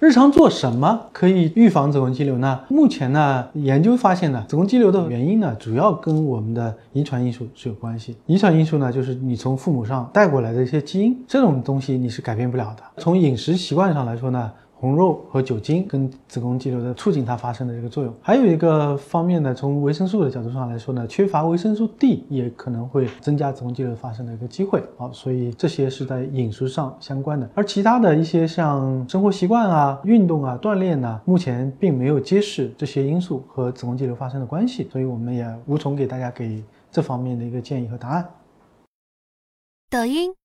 日常做什么可以预防子宫肌瘤呢？目前呢，研究发现呢，子宫肌瘤的原因呢，主要跟我们的遗传因素是有关系。遗传因素呢，就是你从父母上带过来的一些基因，这种东西你是改变不了的。从饮食习惯上来说呢。红肉和酒精跟子宫肌瘤的促进它发生的这个作用，还有一个方面呢，从维生素的角度上来说呢，缺乏维生素 D 也可能会增加子宫肌瘤发生的一个机会啊，所以这些是在饮食上相关的，而其他的一些像生活习惯啊、运动啊、锻炼呢，目前并没有揭示这些因素和子宫肌瘤发生的关系，所以我们也无从给大家给这方面的一个建议和答案。抖音。